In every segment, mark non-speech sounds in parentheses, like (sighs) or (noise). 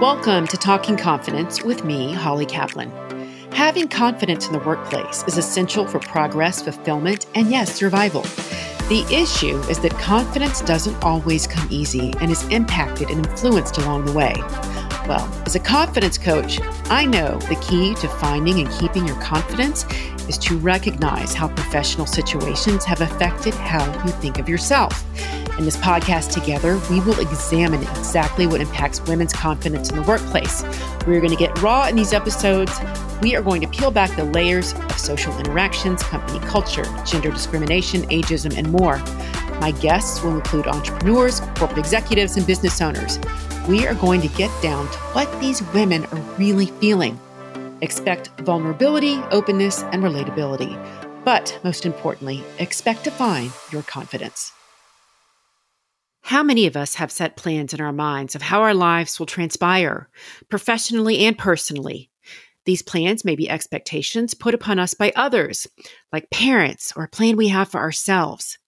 Welcome to Talking Confidence with me, Holly Kaplan. Having confidence in the workplace is essential for progress, fulfillment, and yes, survival. The issue is that confidence doesn't always come easy and is impacted and influenced along the way. Well, as a confidence coach, I know the key to finding and keeping your confidence is to recognize how professional situations have affected how you think of yourself. In this podcast together, we will examine exactly what impacts women's confidence in the workplace. We're going to get raw in these episodes. We are going to peel back the layers of social interactions, company culture, gender discrimination, ageism, and more. My guests will include entrepreneurs, corporate executives, and business owners. We are going to get down to what these women are really feeling. Expect vulnerability, openness, and relatability. But most importantly, expect to find your confidence. How many of us have set plans in our minds of how our lives will transpire, professionally and personally? These plans may be expectations put upon us by others, like parents, or a plan we have for ourselves.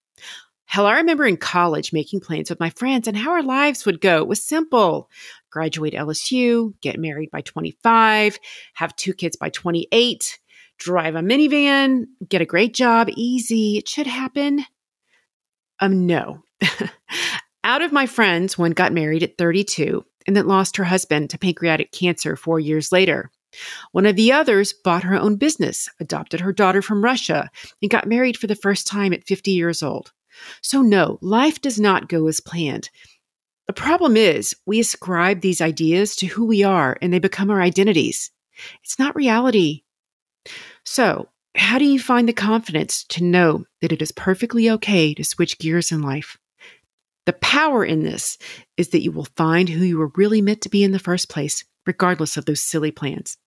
Hell, I remember in college making plans with my friends and how our lives would go. It was simple graduate LSU, get married by 25, have two kids by 28, drive a minivan, get a great job, easy. It should happen. Um, no. (laughs) Out of my friends, one got married at 32 and then lost her husband to pancreatic cancer four years later. One of the others bought her own business, adopted her daughter from Russia, and got married for the first time at 50 years old. So, no, life does not go as planned. The problem is, we ascribe these ideas to who we are and they become our identities. It's not reality. So, how do you find the confidence to know that it is perfectly okay to switch gears in life? The power in this is that you will find who you were really meant to be in the first place, regardless of those silly plans.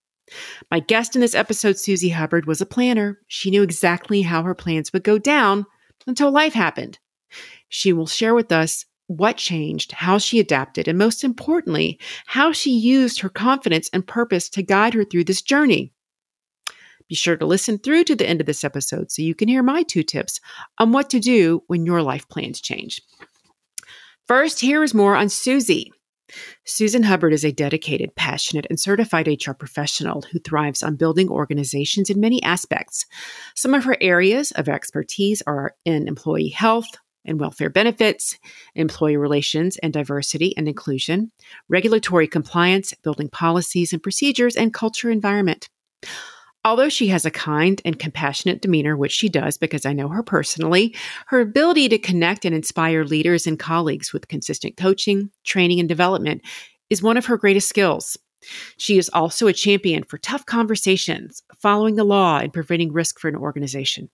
My guest in this episode, Susie Hubbard, was a planner. She knew exactly how her plans would go down until life happened. She will share with us what changed, how she adapted, and most importantly, how she used her confidence and purpose to guide her through this journey. Be sure to listen through to the end of this episode so you can hear my two tips on what to do when your life plans change. First, here is more on Susie. Susan Hubbard is a dedicated, passionate, and certified HR professional who thrives on building organizations in many aspects. Some of her areas of expertise are in employee health, and welfare benefits, employee relations and diversity and inclusion, regulatory compliance, building policies and procedures, and culture environment. Although she has a kind and compassionate demeanor, which she does because I know her personally, her ability to connect and inspire leaders and colleagues with consistent coaching, training, and development is one of her greatest skills. She is also a champion for tough conversations, following the law, and preventing risk for an organization.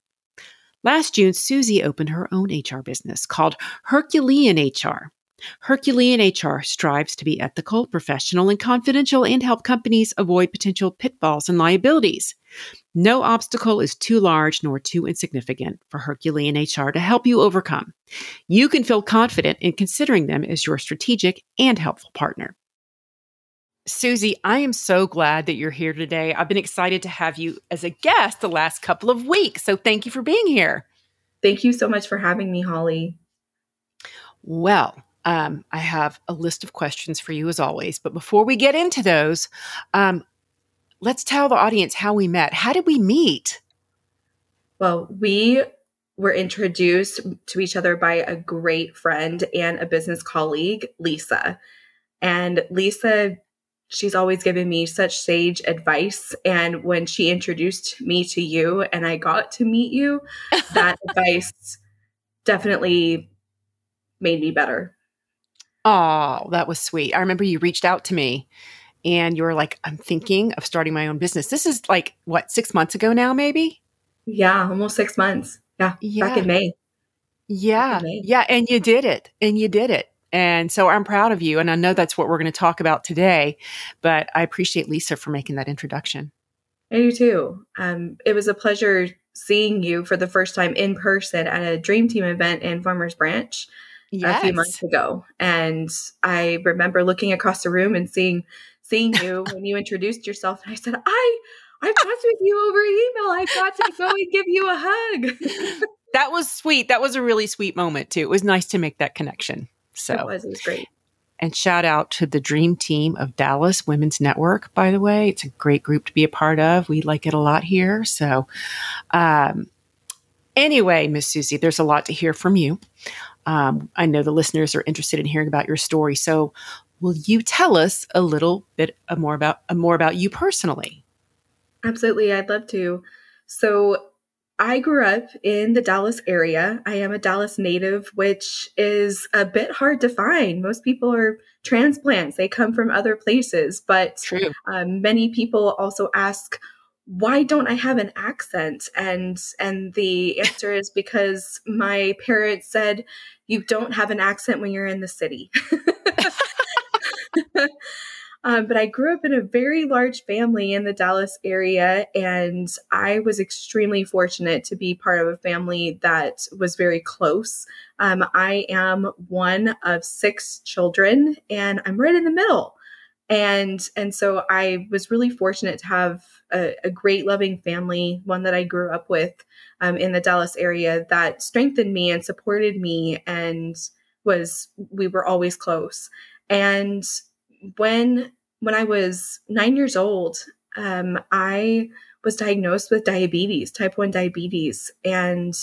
Last June, Susie opened her own HR business called Herculean HR. Herculean HR strives to be ethical, professional, and confidential and help companies avoid potential pitfalls and liabilities. No obstacle is too large nor too insignificant for Herculean HR to help you overcome. You can feel confident in considering them as your strategic and helpful partner. Susie, I am so glad that you're here today. I've been excited to have you as a guest the last couple of weeks. So thank you for being here. Thank you so much for having me, Holly. Well, um, I have a list of questions for you as always. But before we get into those, um, let's tell the audience how we met. How did we meet? Well, we were introduced to each other by a great friend and a business colleague, Lisa. And Lisa she's always given me such sage advice. And when she introduced me to you and I got to meet you, (laughs) that advice definitely made me better. Oh, that was sweet. I remember you reached out to me and you were like, I'm thinking of starting my own business. This is like, what, six months ago now, maybe? Yeah, almost six months. Yeah, yeah. back in May. Yeah. In May. Yeah. And you did it. And you did it. And so I'm proud of you. And I know that's what we're going to talk about today. But I appreciate Lisa for making that introduction. I do too. Um, it was a pleasure seeing you for the first time in person at a Dream Team event in Farmers Branch yes. a few months ago. And I remember looking across the room and seeing seeing you when you introduced yourself. And I said, I I've talked with you over email. I got to go and give you a hug. (laughs) that was sweet. That was a really sweet moment too. It was nice to make that connection. So it was, it was great. And shout out to the dream team of Dallas Women's Network, by the way. It's a great group to be a part of. We like it a lot here. So, um, anyway, Miss Susie, there's a lot to hear from you. Um, I know the listeners are interested in hearing about your story. So, will you tell us a little bit more about uh, more about you personally? Absolutely, I'd love to. So, I grew up in the Dallas area. I am a Dallas native, which is a bit hard to find. Most people are transplants, they come from other places. But um, many people also ask, why don't I have an accent? And and the answer is (laughs) because my parents said you don't have an accent when you're in the city. (laughs) (laughs) Um, but I grew up in a very large family in the Dallas area, and I was extremely fortunate to be part of a family that was very close. Um, I am one of six children, and I'm right in the middle. And and so I was really fortunate to have a, a great, loving family, one that I grew up with um, in the Dallas area that strengthened me and supported me, and was we were always close. And when when I was nine years old, um, I was diagnosed with diabetes, type 1 diabetes, and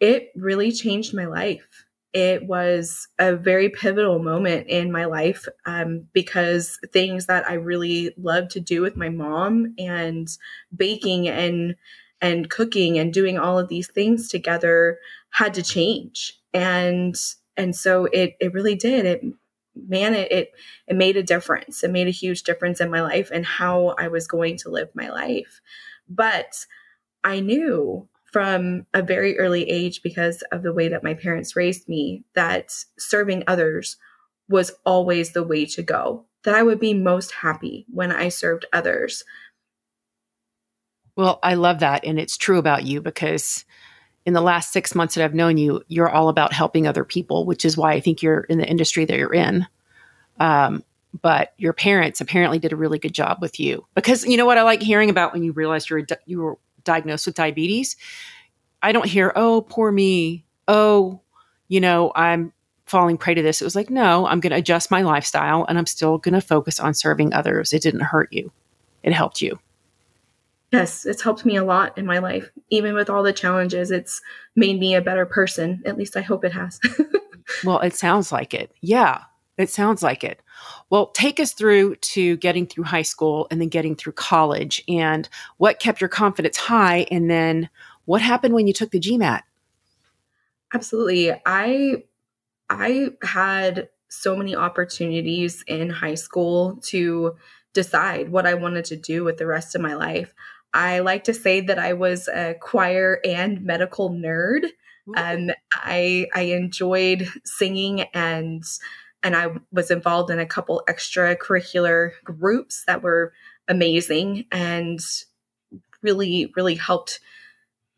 it really changed my life. It was a very pivotal moment in my life um, because things that I really loved to do with my mom and baking and and cooking and doing all of these things together had to change. And and so it it really did. It man, it, it, it made a difference. It made a huge difference in my life and how I was going to live my life. But I knew from a very early age, because of the way that my parents raised me, that serving others was always the way to go. That I would be most happy when I served others. Well, I love that. And it's true about you because in the last six months that I've known you, you're all about helping other people, which is why I think you're in the industry that you're in. Um, but your parents apparently did a really good job with you because you know what I like hearing about when you realized you were di- you were diagnosed with diabetes. I don't hear, "Oh, poor me." Oh, you know, I'm falling prey to this. It was like, "No, I'm going to adjust my lifestyle and I'm still going to focus on serving others." It didn't hurt you. It helped you. Yes, it's helped me a lot in my life. Even with all the challenges, it's made me a better person. At least I hope it has. (laughs) well, it sounds like it. Yeah, it sounds like it. Well, take us through to getting through high school and then getting through college and what kept your confidence high and then what happened when you took the GMAT? Absolutely. I I had so many opportunities in high school to decide what I wanted to do with the rest of my life. I like to say that I was a choir and medical nerd. Um, I I enjoyed singing and and I was involved in a couple extracurricular groups that were amazing and really really helped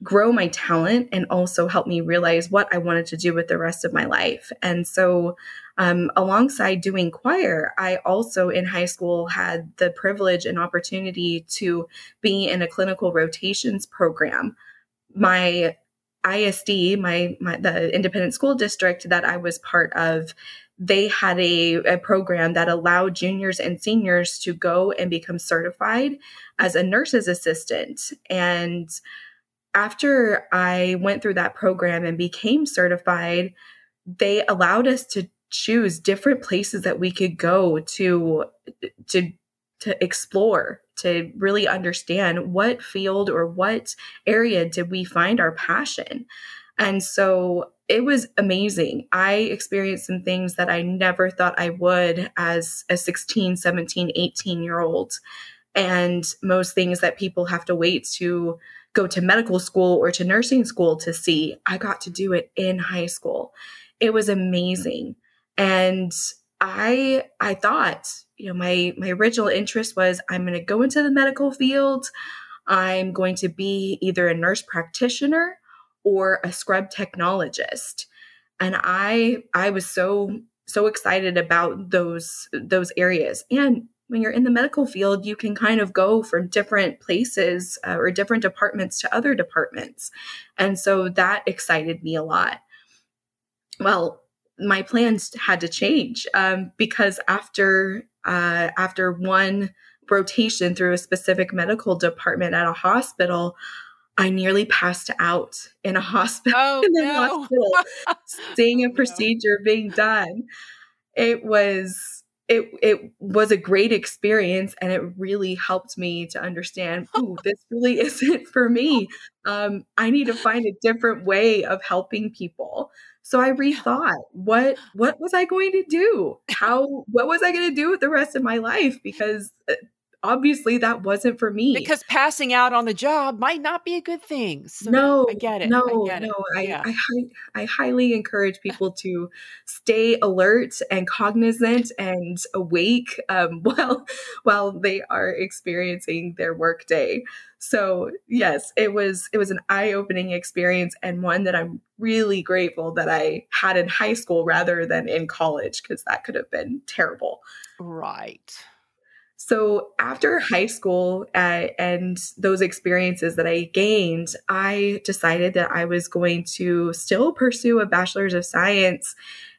grow my talent and also help me realize what I wanted to do with the rest of my life. And so um, alongside doing choir, I also in high school had the privilege and opportunity to be in a clinical rotations program. My ISD, my, my the independent school district that I was part of, they had a, a program that allowed juniors and seniors to go and become certified as a nurse's assistant. And after I went through that program and became certified, they allowed us to choose different places that we could go to to to explore to really understand what field or what area did we find our passion. And so it was amazing. I experienced some things that i never thought i would as a 16 17 18 year old and most things that people have to wait to go to medical school or to nursing school to see i got to do it in high school it was amazing and I I thought, you know, my my original interest was I'm going to go into the medical field. I'm going to be either a nurse practitioner or a scrub technologist. And I I was so so excited about those those areas. And when you're in the medical field, you can kind of go from different places uh, or different departments to other departments. And so that excited me a lot. Well, my plans had to change um, because after uh, after one rotation through a specific medical department at a hospital, I nearly passed out in a hospital oh, (laughs) in the no. hospital, (laughs) seeing a Oh, procedure being done. It was it it was a great experience and it really helped me to understand (laughs) ooh this really (laughs) isn't for me. Um, i need to find a different way of helping people. So i rethought what what was i going to do? (laughs) How what was i going to do with the rest of my life? Because uh, obviously that wasn't for me Because passing out on the job might not be a good thing. So no, I get it. No, I get it. no, I, Yeah. I, hi- I highly encourage people to stay alert and cognizant and awake um, (laughs) while while they are experiencing their workday. So yes, it was it was an eye opening experience and one that I'm really grateful that I had in high school rather than in college because that could have been terrible. Right. So after high school uh, and those experiences that I gained, I decided that I was going to still pursue a bachelor's of science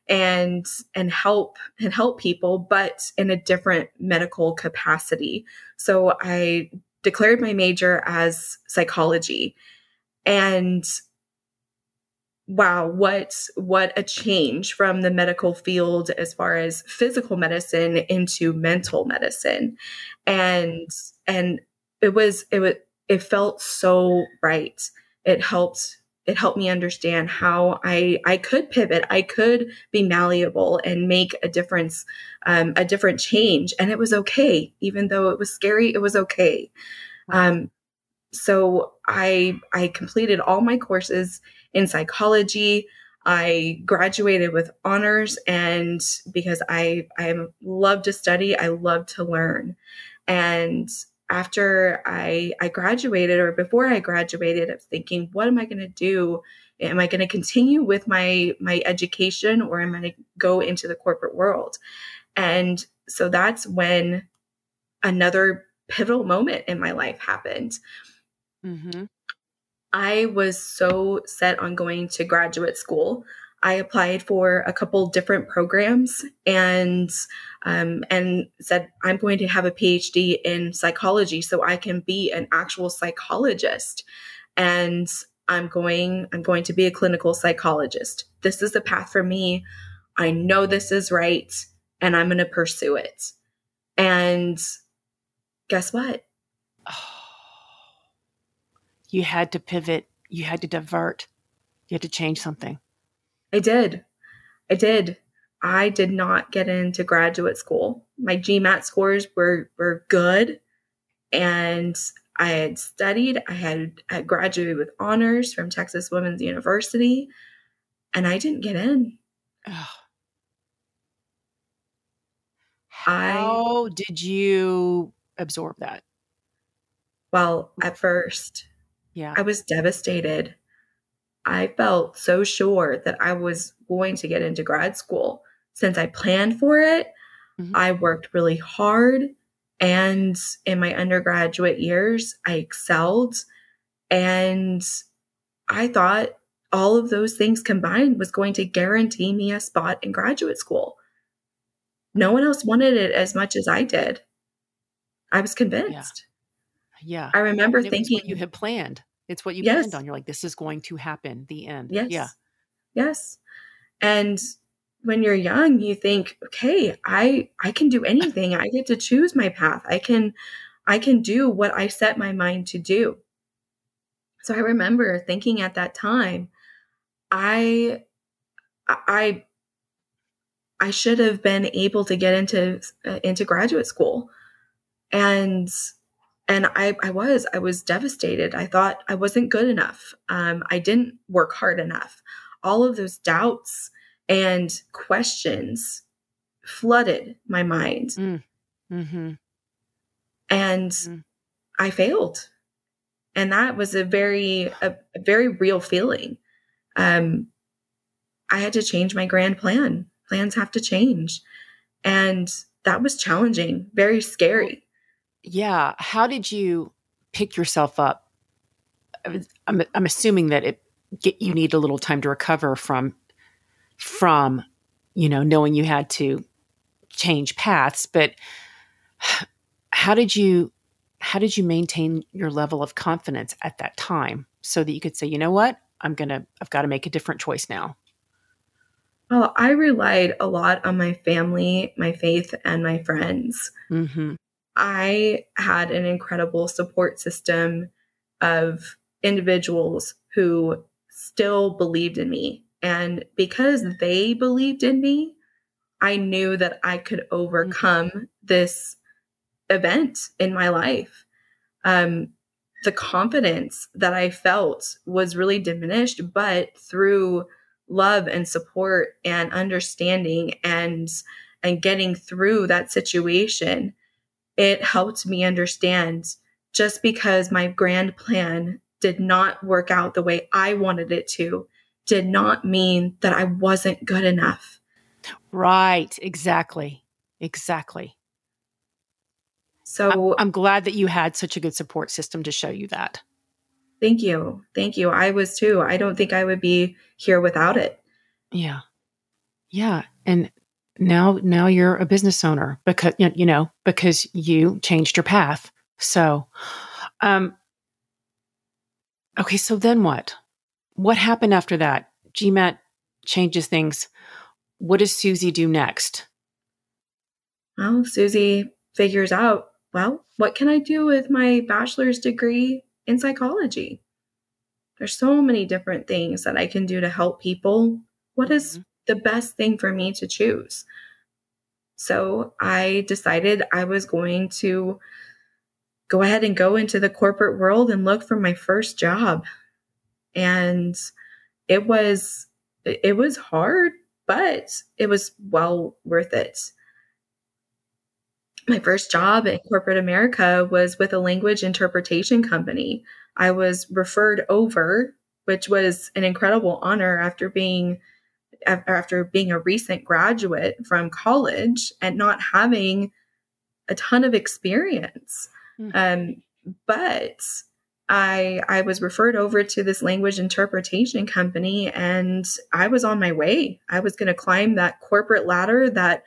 and and help and help people but in a different medical capacity. So I declared my major as psychology and wow what what a change from the medical field as far as physical medicine into mental medicine. And and it was it was it felt so right. It helped it helped me understand how i i could pivot i could be malleable and make a difference um, a different change. And it was okay even though it was scary it was okay. Um, so i i completed all my courses in psychology. I graduated with honors and because I I love to study, I love to learn. And after I I graduated or before I graduated, I was thinking, what am I going to do? Am I going to continue with my my education or am I going to go into the corporate world? And so that's when another pivotal moment in my life happened. Mm-hmm. I was so set on going to graduate school. I applied for a couple different programs and um, and said I'm going to have a PhD in psychology so I can be an actual psychologist. And I'm going I'm going to be a clinical psychologist. This is the path for me. I know this is right and I'm going to pursue it. And guess what? You had to pivot. You had to divert. You had to change something. I did. I did. I did not get into graduate school. My GMAT scores were were good and I had studied. I had, had graduated with honors from Texas Women's University and I didn't get in. Ugh. I- How did you absorb that? Well, at first, Yeah. I was devastated. I felt so sure that I was going to get into grad school since I planned for it. Mhm. I worked really hard. And in my undergraduate years, I excelled. And I thought all of those things combined was going to guarantee me a spot in graduate school. No one else wanted it as much as I did. I was convinced. Yeah. I remember thinking, what you had planned. It's what you Yes. planned on. You're like, this is going to happen. The end. Yes. Yeah. Yes. And when you're young, you think, okay, I I can do anything. I get to choose my path. I can I can do what I set my mind to do. So I remember thinking at that time, I I I should have been able to get into uh, into graduate school. And and I, I was i was devastated. I thought i wasn't good enough. Um, i didn't work hard enough. All of those doubts and questions flooded my mind. Mm-hmm. and Mm. i failed. And that was a very a, a very real feeling. Um, i had to change my grand plan. Plans have to change. And that was challenging very scary Yeah. How did you pick yourself up? I'm, I'm assuming that it get, you need a little time to recover from from you know, knowing you had to change paths, but how did you how did you maintain your level of confidence at that time so that you could say, you know what, I'm gonna I've got to make a different choice now? Well, I relied a lot on my family, my faith, and my friends. Mm-hmm. I had an incredible support system of individuals who still believed in me. And because they believed in me, I knew that I could overcome mm-hmm. this event in my life. Um, the confidence that I felt was really diminished, but through love and support and understanding and and getting through that situation, it helped me understand just because my grand plan did not work out the way I wanted it to, did not mean that I wasn't good enough. Right, exactly. Exactly. So I'm, I'm, glad that you had such a good support system to show you that. Thank you. Thank you. I was too. I don't think I would be here without it. Yeah. Yeah. And now now you're a business owner because you know because you changed your path. So um okay, so then what? What happened after that? GMAT changes things. What does Susie do next? Well, Susie figures out, well, what can I do with my bachelor's degree in psychology? There's so many different things that I can do to help people. What is mm-hmm. The best thing for me to choose? So I decided I was going to go ahead and go into the corporate world and look for my first job. And it was it was hard, but it was well worth it. My first job in corporate America was with a language interpretation company. I was referred over, which was an incredible honor after being after being a recent graduate from college and not having a ton of experience. Mm-hmm. Um, but I I was referred over to this language interpretation company and I was on my way. I was going to climb that corporate ladder that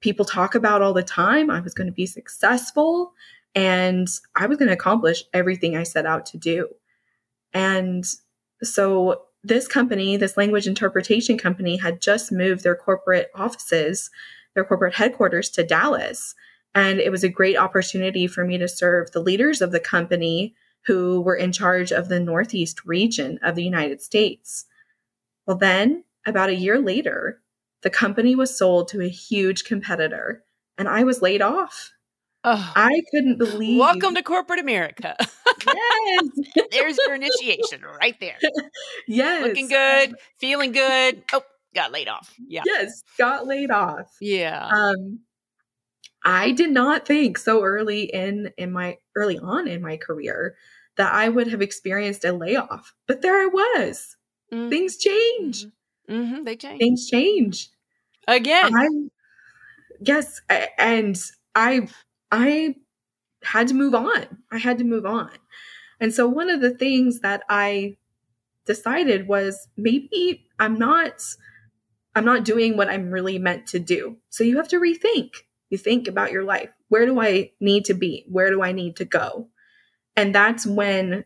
people talk about all the time. I was going to be successful and I was going to accomplish everything I set out to do. And so this company, this language interpretation company had just moved their corporate offices, their corporate headquarters to Dallas. And it was a great opportunity for me to serve the leaders of the company who were in charge of the Northeast region of the United States. Well, then, about a year later, the company was sold to a huge competitor, and I was laid off. Oh, I couldn't believe. Welcome to corporate America. (laughs) Yes. (laughs) There's your initiation right there. Yes. Looking good, feeling good. Oh, got laid off. Yeah. Yes, got laid off. Yeah. Um I did not think so early in in my early on in my career that I would have experienced a layoff. But there I was. Mm-hmm. Things change. Mm-hmm. mm-hmm. They change. Things change. Again. I, yes, and I I had to move on. I had to move on. And so one of the things that I decided was maybe I'm not I'm not doing what I'm really meant to do. So you have to rethink you think about your life. Where do I need to be? Where do I need to go? And that's when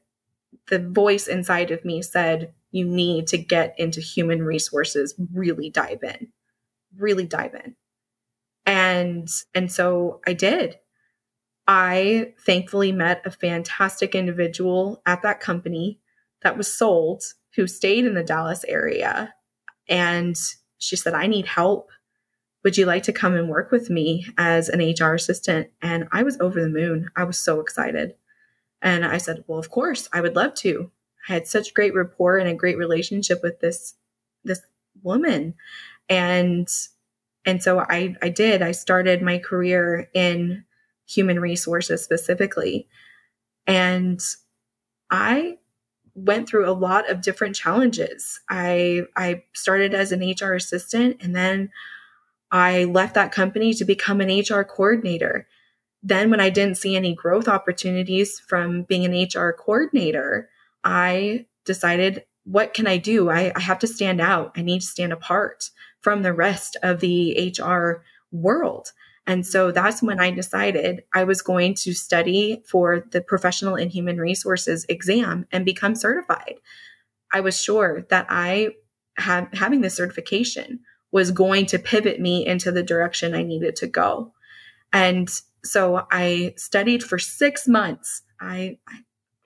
the voice inside of me said, you need to get into human resources, really dive in, really dive in. And and so I did. I thankfully met a fantastic individual at that company that was sold who stayed in the Dallas area. And she said, I need help would you like to come and work with me as an HR assistant? And I was over the moon. I was so excited. And I said, well, of course, I would love to. I had such great rapport and a great relationship with this this woman. And and so I I did. I started my career in human resources specifically. And I went through a lot of different challenges. I I started as an HR assistant and then I left that company to become an HR coordinator. Then, when I didn't see any growth opportunities from being an HR coordinator, I decided what can I do? I, I have to stand out. I need to stand apart from the rest of the HR world. And so that's when I decided I was going to study for the professional in human resources exam and become certified. I was sure that I had having the certification was going to pivot me into the direction I needed to go. And so I studied for six months. I, I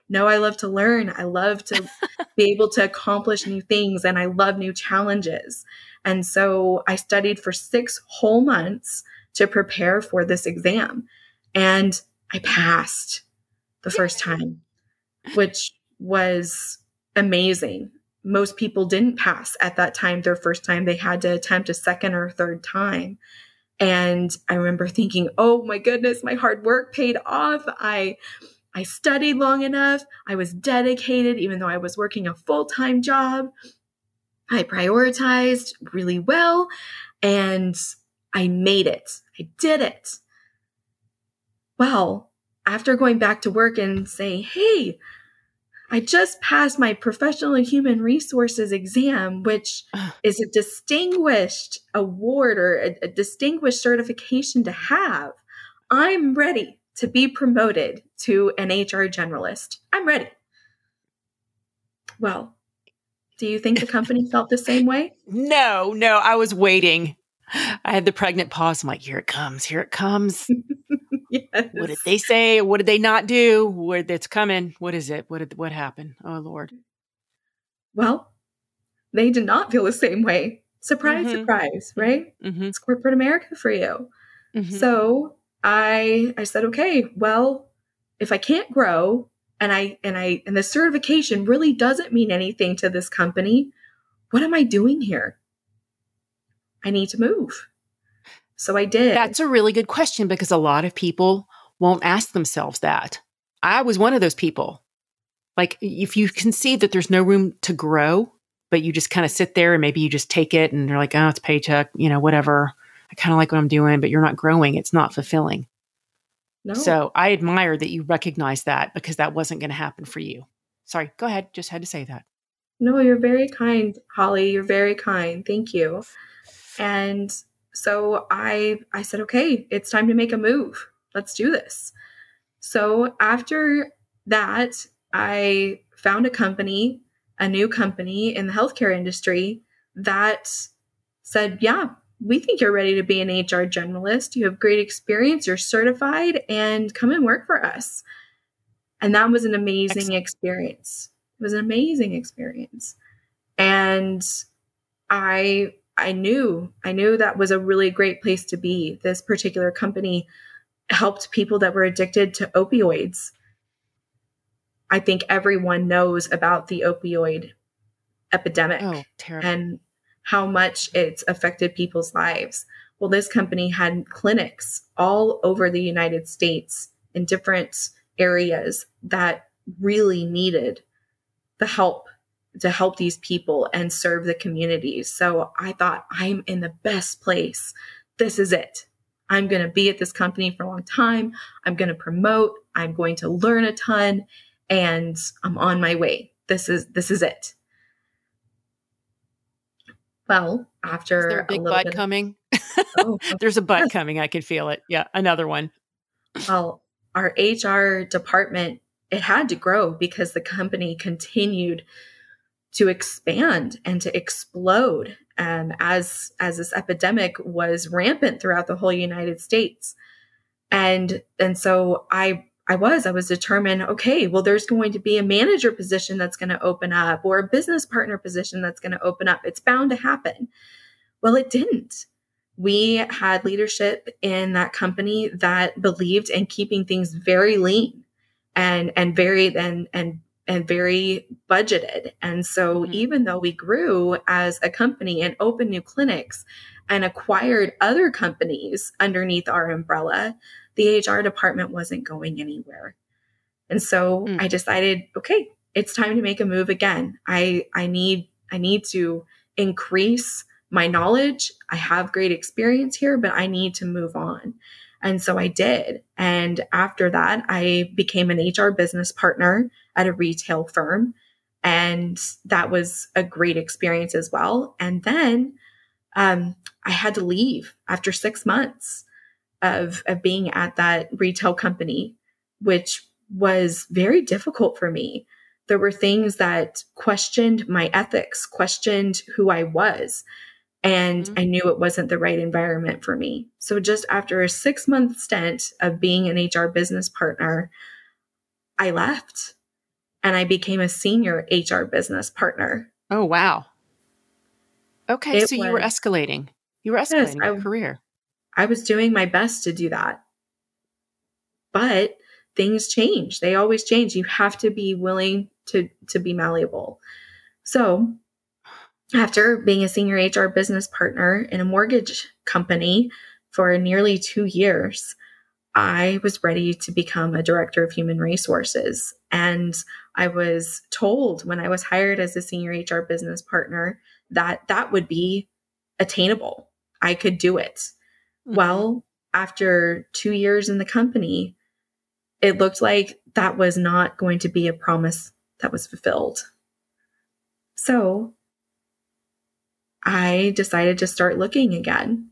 know I love to learn. I love to (laughs) be able to accomplish new things and I love new challenges. And so I studied for six whole months to prepare for this exam. And I passed the first time, which was amazing. Most people didn't pass at that time, their first time. They had to attempt a second or third time. And I remember thinking, oh my goodness, my hard work paid off. I I studied long enough. I was dedicated, even though I was working a full time job. I prioritized really well and I made it. I did it. Well, after going back to work and saying, hey, I just passed my professional human resources exam, which (sighs) is a distinguished award or a, a, distinguished certification to have. I'm ready to be promoted to an HR generalist. I'm ready. Well, do you think the (laughs) company felt the same way? No, no, I was waiting. I had the pregnant pause. I'm like, here it comes, here it comes. yes. (laughs) What did they say? What did they not do? What it's coming? What is it? What did what happened? Oh Lord. Well, they did not feel the same way. Surprise, mm-hmm. surprise, right? Mm-hmm. It's corporate America for you. Mm-hmm. So I I said, okay, well, if I can't grow and I and I and the certification really doesn't mean anything to this company, what am I doing here? I need to move. So I did. That's a really good question because a lot of people won't ask themselves that. I was one of those people. Like, if you can see that there's no room to grow, but you just kind of sit there and maybe you just take it and you're like, oh, it's paycheck, you know, whatever. I kind of like what I'm doing, but you're not growing. It's not fulfilling. No. So I admire that you recognize that because that wasn't going to happen for you. Sorry, go ahead. Just had to say that. No, you're very kind, Holly. You're very kind. Thank you. And so I I said, okay, it's time to make a move. Let's do this. So after that, I found a company, a new company in the healthcare industry that said, yeah, we think you're ready to be an HR generalist. You have great experience, you're certified, and come and work for us. And that was an amazing Excellent. experience. It was an amazing experience. And I I knew, I knew that was a really great place to be. This particular company helped people that were addicted to opioids. I think everyone knows about the opioid epidemic oh, and how much it's affected people's lives. Well, this company had clinics all over the United States in different areas that really needed the help to help these people and serve the communities. So I thought, I'm in the best place. This is it. I'm going to be at this company for a long time. I'm going to promote. I'm going to learn a ton and I'm on my way. This is this is it. Well, after is there a big a butt coming? Oh, (laughs) (laughs) There's a butt coming. I could feel it. Yeah, another one. Well, our HR department it had to grow because the company continued to expand and to explode um, as as this epidemic was rampant throughout the whole United States. And and so I I was I was determined okay well there's going to be a manager position that's going to open up or a business partner position that's going to open up. It's bound to happen. Well it didn't. We had leadership in that company that believed in keeping things very lean and and very and and and very budgeted. And so, mm-hmm. even though we grew as a company and opened new clinics and acquired other companies underneath our umbrella, the HR department wasn't going anywhere. And so mm. I decided, okay, it's time to make a move again. I I need I need to increase my knowledge. I have great experience here, but I need to move on. And so I did. And after that, I became an HR business partner at a retail firm. And that was a great experience as well. And then um, I had to leave after six months of, of being at that retail company, which was very difficult for me. There were things that questioned my ethics, questioned who I was. And mm-hmm. I knew it wasn't the right environment for me. So, just after a six month stint of being an HR business partner, I left and I became a senior HR business partner. Oh, wow. Okay. It so was, you were escalating. You were escalating yes, your I, career. I was doing my best to do that. But things change. They always change. You have to be willing to to be malleable. So, after being a senior HR business partner in a mortgage company for nearly 2 years, I was ready to become a director of human resources. And I was told when I was hired as a senior HR business partner that that would be attainable. I could do it. Mm-hmm. Well, after two years in the company, it looked like that was not going to be a promise that was fulfilled. So I decided to start looking again.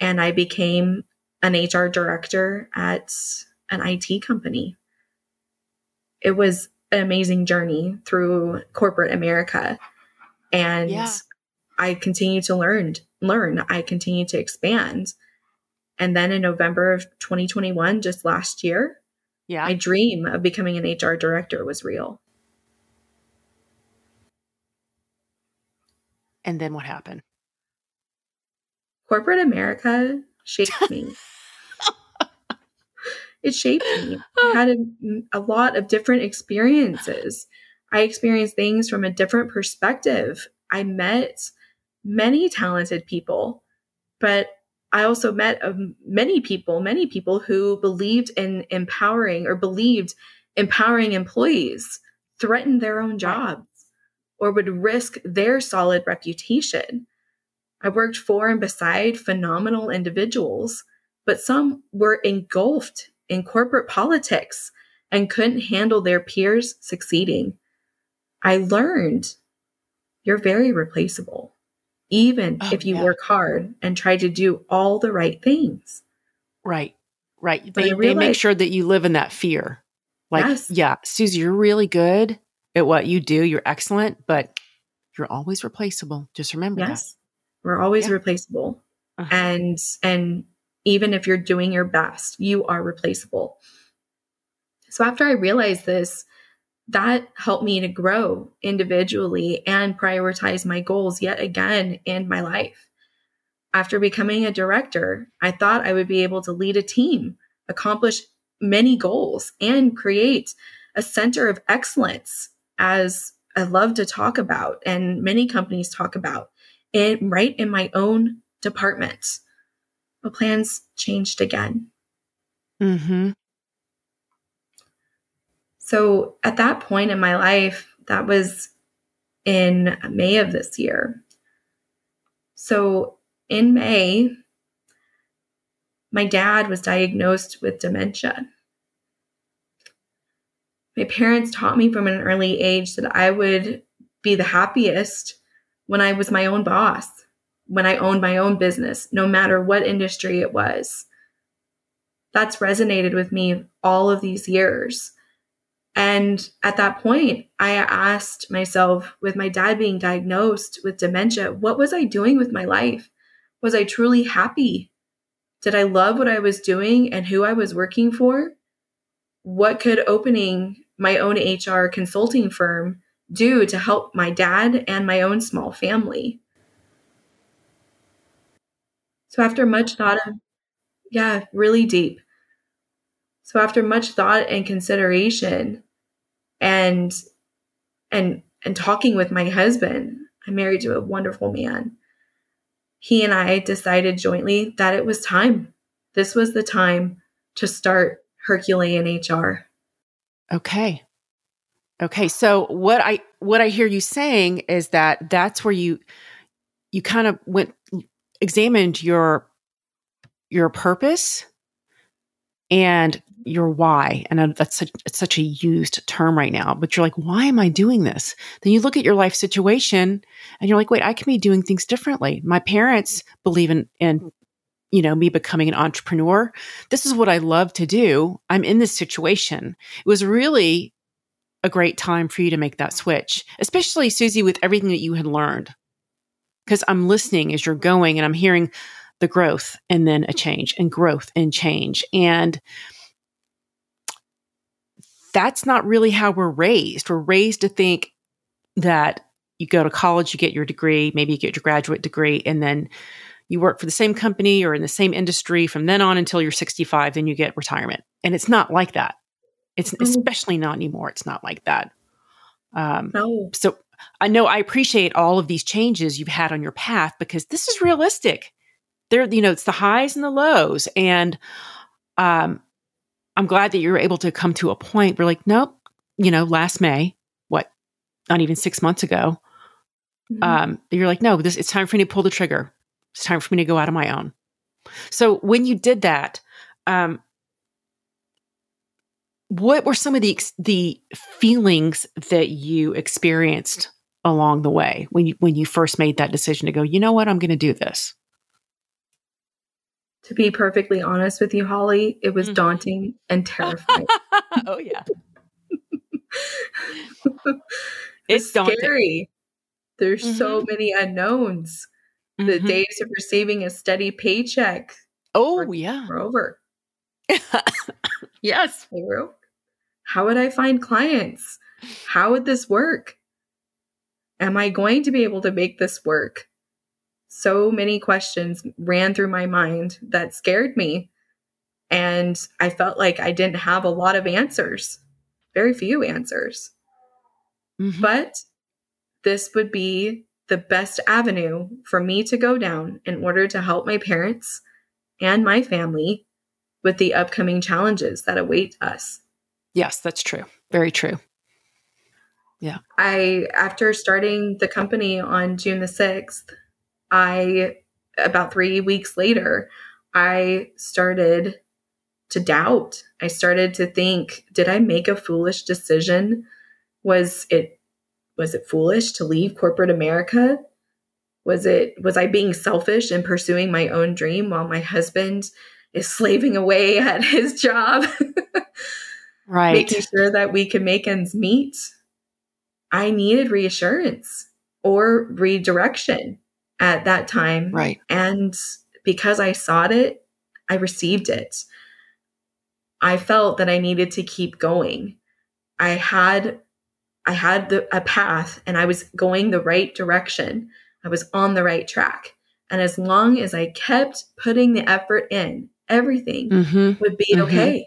And I became an HR director at an IT company. It was an amazing journey through corporate America. And yeah. I continued to learn, learn. I continued to expand. And then in November of 2021, just last year, yeah. my dream of becoming an HR director was real. And then what happened? Corporate America shaped me. (laughs) it shaped me. I had a, a lot of different experiences. I experienced things from a different perspective. I met many talented people, but I also met um, many people, many people who believed in empowering or believed empowering employees threatened their own jobs or would risk their solid reputation. I worked for and beside phenomenal individuals, but some were engulfed in corporate politics and couldn't handle their peers succeeding. I learned you're very replaceable even oh, if you yeah. work hard and try to do all the right things. Right. Right. they, they make sure that you live in that fear. Like, yes. yeah, Susie, you're really good at what you do. You're excellent, but you're always replaceable. Just remember yes. that. We're always yeah. replaceable. Uh-huh. And and even if you're doing your best, you are replaceable. So after I realized this, that helped me to grow individually and prioritize my goals yet again in my life. After becoming a director, I thought I would be able to lead a team, accomplish many goals, and create a center of excellence, as I love to talk about and many companies talk about, it right in my own department. But plans changed again. Mm-hmm. So at that point in my life, that was in May of this year. So in May, my dad was diagnosed with dementia. My parents taught me from an early age that I would be the happiest when I was my own boss, when I owned my own business, no matter what industry it was. That's resonated with me all of these years. And at that point, I asked myself, with my dad being diagnosed with dementia, what was I doing with my life? Was I truly happy? Did I love what I was doing and who I was working for? What could opening my own HR consulting firm do to help my dad and my own small family? So, after much thought of, yeah, really deep, so after much thought and consideration and and and talking with my husband, I'm married to a wonderful man. He and I decided jointly that it was time. This was the time to start Herculean HR. Okay. Okay. So what I what I hear you saying is that that's where you you kind of went examined your your purpose and your why. And that's such, it's such a used term right now, but you're like, why am I doing this? Then you look at your life situation and you're like, wait, I can be doing things differently. My parents believe in, in, you know, me becoming an entrepreneur. This is what I love to do. I'm in this situation. It was really a great time for you to make that switch, especially Susie, with everything that you had learned. Because I'm listening as you're going and I'm hearing the growth and then a change and growth and change. And that's not really how we're raised. We're raised to think that you go to college, you get your degree, maybe you get your graduate degree, and then you work for the same company or in the same industry from then on until you're 65, then you get retirement. And it's not like that. It's mm-hmm. especially not anymore. It's not like that. Um, no. So I know I appreciate all of these changes you've had on your path because this is realistic. There, you know, it's the highs and the lows, and um, I'm glad that you're able to come to a point where, like, nope, you know, last May, what, not even six months ago, mm-hmm. um, you're like, no, this it's time for me to pull the trigger. It's time for me to go out on my own. So when you did that, um, what were some of the the feelings that you experienced along the way when you when you first made that decision to go you know what? I'm going to do this. To be perfectly honest with you holly it was mm-hmm. daunting and terrifying. (laughs) Oh yeah. (laughs) It's, it's scary. There's mm-hmm. so many unknowns mm-hmm. the days of receiving a steady paycheck oh yeah are over (laughs) yes how would I find clients? How would this work? Am I going to be able to make this work? So many questions ran through my mind that scared me. And I felt like I didn't have a lot of answers, very few answers. Mm-hmm. But this would be the best avenue for me to go down in order to help my parents and my family with the upcoming challenges that await us. Yes, that's true. Very true. Yeah. I, after starting the company on June the 6th, I, about three weeks later, I started to doubt. I started to think, did I make a foolish decision? Was it, was it foolish to leave corporate America? Was it, was I being selfish and pursuing my own dream while my husband is slaving away (laughs) at his job? (laughs) right. Making sure that we can make ends meet? I needed reassurance or redirection at that time. Right. And because i sought it i received it. I felt that i needed to keep going. I had i had the, a path and i was going the right direction i was on the right track and as long as i kept putting the effort in everything mm-hmm. would be mm-hmm. okay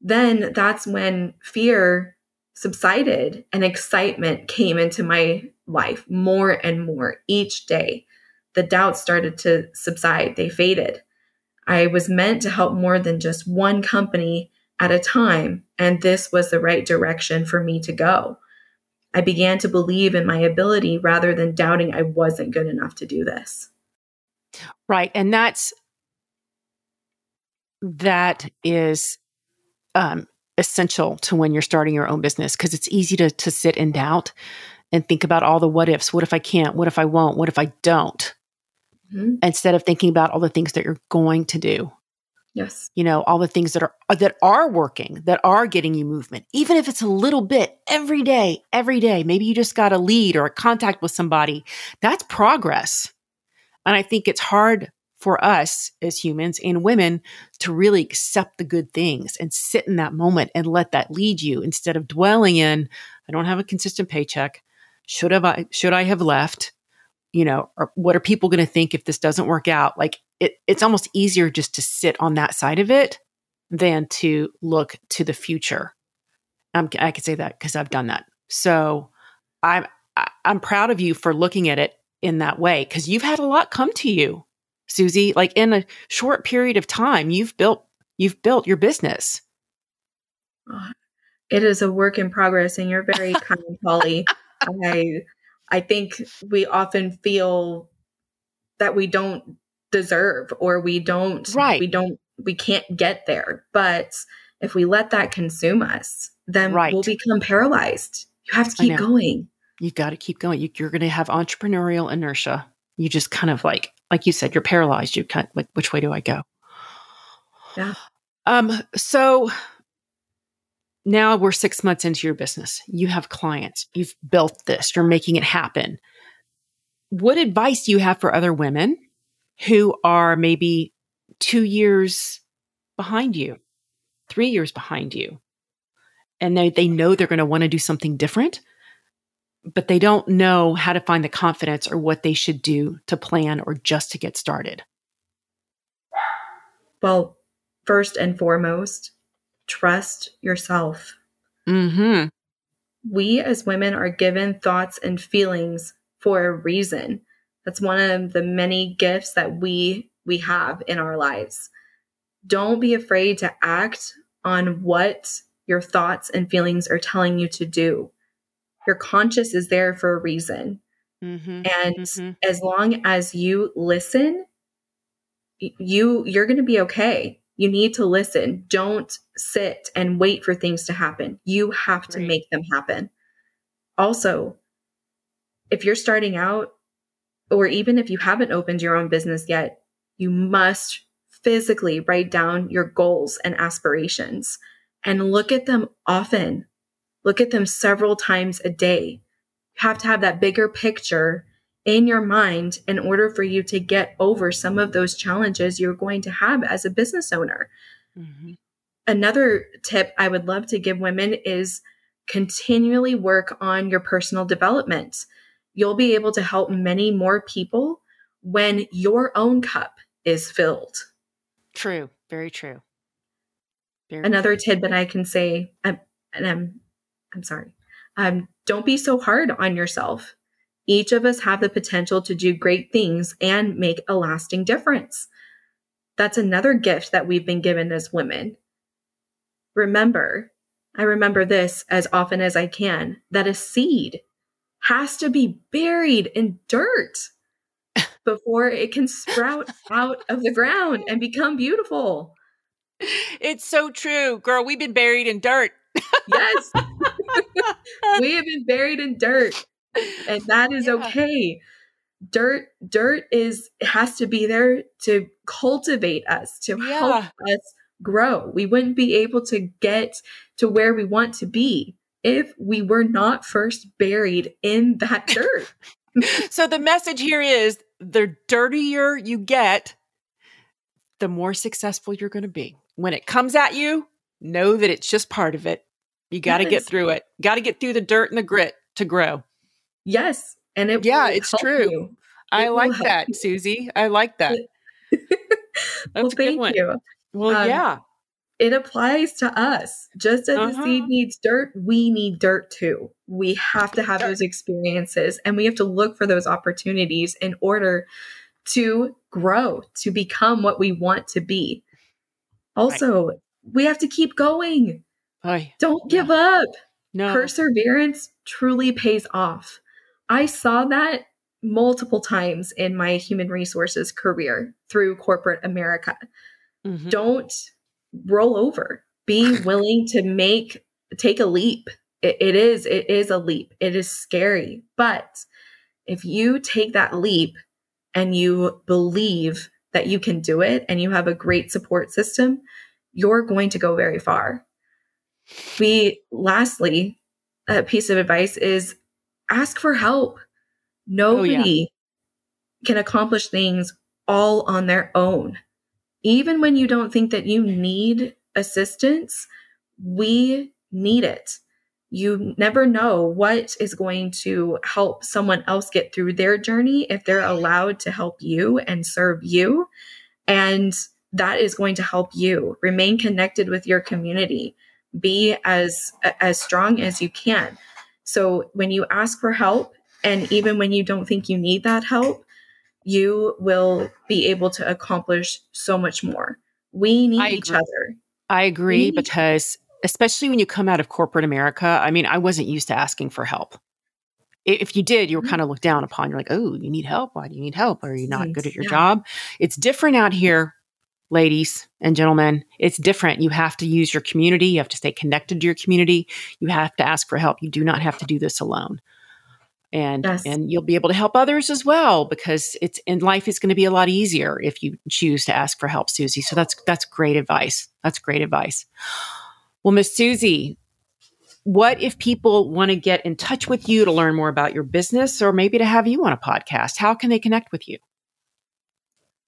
then that's when fear subsided and excitement came into my life more and more each day. The doubts started to subside, they faded. I was meant to help more than just one company at a time, and this was the right direction for me to go. I began to believe in my ability rather than doubting I wasn't good enough to do this. Right. And that's that is um, essential to when you're starting your own business because it's easy to to sit in doubt and think about all the what ifs. What if I can't? What if I won't? What if I don't? Mm-hmm. Instead of thinking about all the things that you're going to do. Yes. You know, all the things that are that are working, that are getting you movement, even if it's a little bit every day, every day. Maybe you just got a lead or a contact with somebody. That's progress. And I think it's hard for us as humans and women to really accept the good things and sit in that moment and let that lead you instead of dwelling in i don't have a consistent paycheck should have i should i have left you know or what are people going to think if this doesn't work out like it, it's almost easier just to sit on that side of it than to look to the future I'm, i can say that because i've done that so i'm i'm proud of you for looking at it in that way because you've had a lot come to you Susie, like in a short period of time, you've built you've built your business. It is a work in progress, and you're very (laughs) kind, Holly. I I think we often feel that we don't deserve or we don't right. we don't we can't get there. But if we let that consume us, then Right. we'll become paralyzed. You have to keep going. You got to keep going. You, you're going to have entrepreneurial inertia. You just kind of like, like you said, you're paralyzed. You kind like, which way do I go? Yeah. Um. So now we're six months into your business. You have clients. You've built this. You're making it happen. What advice do you have for other women who are maybe two years behind you, three years behind you, and they they know they're going to want to do something different? but they don't know how to find the confidence or what they should do to plan or just to get started. Well, first and foremost, trust yourself. Mm-hmm. We as women are given thoughts and feelings for a reason. That's one of the many gifts that we we have in our lives. Don't be afraid to act on what your thoughts and feelings are telling you to do. Your conscious is there for a reason. Mm-hmm. And Mhm. as long as you listen, you you're going to be okay. You need to listen. Don't sit and wait for things to happen. You have to Right. make them happen. Also, if you're starting out or even if you haven't opened your own business yet, you must physically write down your goals and aspirations and look at them often. Look at them several times a day. You have to have that bigger picture in your mind in order for you to get over some of those challenges you're going to have as a business owner. Mhm. Another tip I would love to give women is continually work on your personal development. You'll be able to help many more people when your own cup is filled. True. Very true. Very Another true. tidbit I can say, um, and I'm, I'm sorry, um, don't be so hard on yourself. Each of us have the potential to do great things and make a lasting difference. That's another gift that we've been given as women. Remember, I remember this as often as I can that a seed has to be buried in dirt (laughs) before it can sprout out of the ground and become beautiful. It's so true, girl. We've been buried in dirt. Yes. (laughs) we have been buried in dirt and that is Yeah. okay dirt dirt is has to be there to cultivate us to help us grow we wouldn't be able to get to where we want to be if we were not first buried in that (laughs) dirt so the message here is the dirtier you get, the more successful you're going to be. When it comes at you, know that it's just part of it. You got to get through it. Got to get through the dirt and the grit to grow. Yes and it Yeah, it's true. you. I It like that, you. Susie. I like that. (laughs) That's well a good thank one. you Well, Um, yeah. it applies to us. Just as the Uh-huh. seed needs dirt, we need dirt too. We have to have Dirt. those experiences and we have to look for those opportunities in order to grow, to become what we want to be. Also, we have to keep going. Oy, Don't Yeah. give up. no. Perseverance truly pays off. I saw that multiple times in my human resources career through corporate America. Mhm. don't roll over. Be (laughs) willing to make take a leap. It, it is it is a leap. It is scary. But if you take that leap and you believe that you can do it and you have a great support system you're going to go very far. We lastly a piece of advice is ask for help oh, nobody can accomplish things all on their own even when you don't think that you need assistance, we need it. You never know what is going to help someone else get through their journey if they're allowed to help you and serve you. And that is going to help you remain connected with your community. Be as as strong as you can. So when you ask for help and even when you don't think you need that help, you will be able to accomplish so much more. We need each other. I agree because, especially when you come out of corporate America, I mean, I wasn't used to asking for help. If you did, you were Mhm. kind of looked down upon. You're like, oh, you need help. Why do you need help? Are you not good at your yeah. job? It's different out here. Ladies and gentlemen. It's different. You have to use your community. You have to stay connected to your community. You have to ask for help. You do not have to do this alone. And, yes. and you'll be able to help others as well because it's in life is going to be a lot easier if you choose to ask for help, Susie. So that's that's great advice. That's great advice. Well, Miss Susie, what if people want to get in touch with you to learn more about your business or maybe to have you on a podcast? How can they connect with you?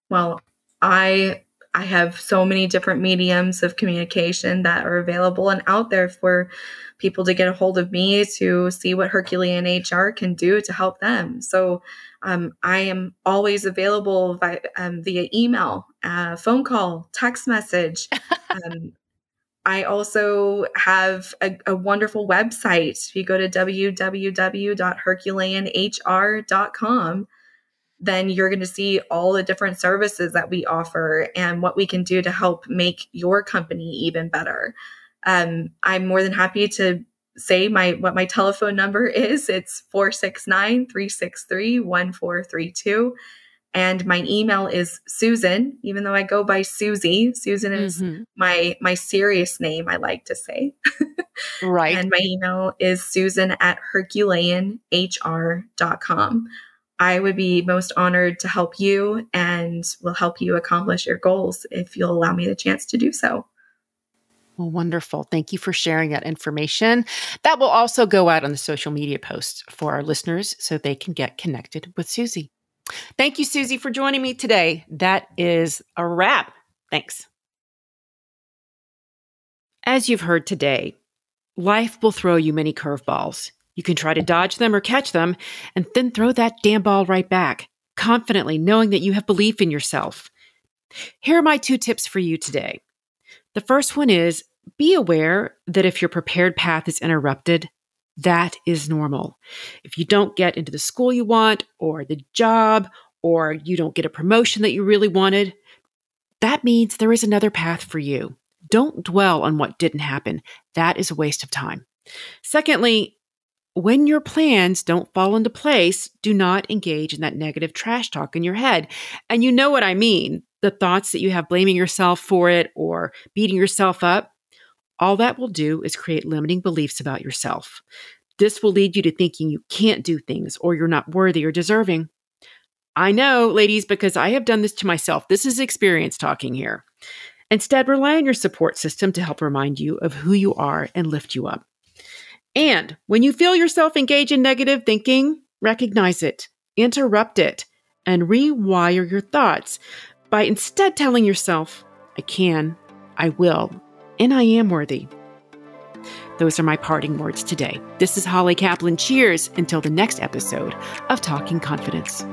Well, I I have so many different mediums of communication that are available and out there for people to get a hold of me to see what Herculean HR can do to help them. So um, I am always available by, um, via email, uh, phone call, text message. (laughs) Um, I also have a, a, wonderful website. If you go to www.herculeanhr.com, then you're going to see all the different services that we offer and what we can do to help make your company even better. Um, I'm more than happy to say my what my telephone number is. It's 469-363-1432. And my email is Susan, even though I go by Susie. Susan is mm-hmm. my my serious name, I like to say. (laughs) right. And my email is Susan at HerculeanHR.com. I would be most honored to help you and will help you accomplish your goals if you'll allow me the chance to do so. Well, wonderful. Thank you for sharing that information. That will also go out on the social media posts for our listeners so they can get connected with Susie. Thank you, Susie, for joining me today. That is a wrap. Thanks. As you've heard today, life will throw you many curveballs. You can try to dodge them or catch them, and then throw that damn ball right back, confidently knowing that you have belief in yourself. Here are my two tips for you today. The first one is be aware that if your prepared path is interrupted, that is normal. If you don't get into the school you want, or the job, or you don't get a promotion that you really wanted, that means there is another path for you. Don't dwell on what didn't happen. That is a waste of time. Secondly, when your plans don't fall into place, do not engage in that negative trash talk in your head. And you know what I mean the thoughts that you have blaming yourself for it or beating yourself up. All that will do is create limiting beliefs about yourself. This will lead you to thinking you can't do things or you're not worthy or deserving. I know, ladies, because I have done this to myself. This is experience talking here. Instead, rely on your support system to help remind you of who you are and lift you up. And when you feel yourself engage in negative thinking, recognize it, interrupt it, and rewire your thoughts by instead telling yourself, I can, I will, and I am worthy. Those are my parting words today. This is Holly Kaplan. Cheers until the next episode of Talking Confidence.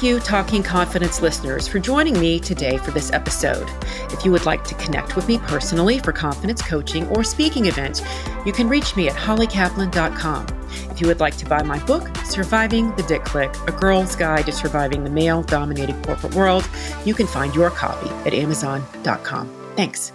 Thank you, Talking Confidence listeners, for joining me today for this episode. If you would like to connect with me personally for confidence coaching or speaking events, you can reach me at hollykaplan.com. If you would like to buy my book, Surviving the Dick Clique A Girl's Guide to Surviving the Male Dominated Corporate World, you can find your copy at amazon.com. Thanks.